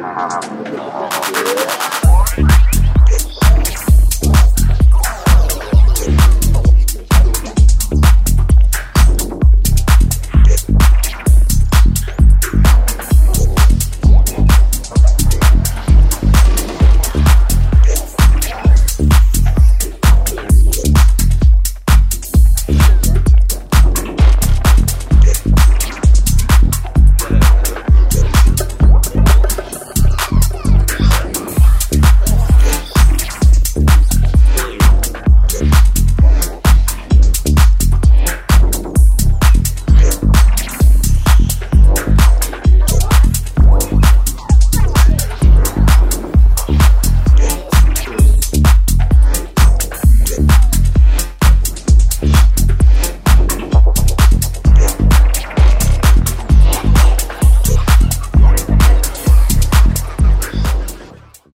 Ha ha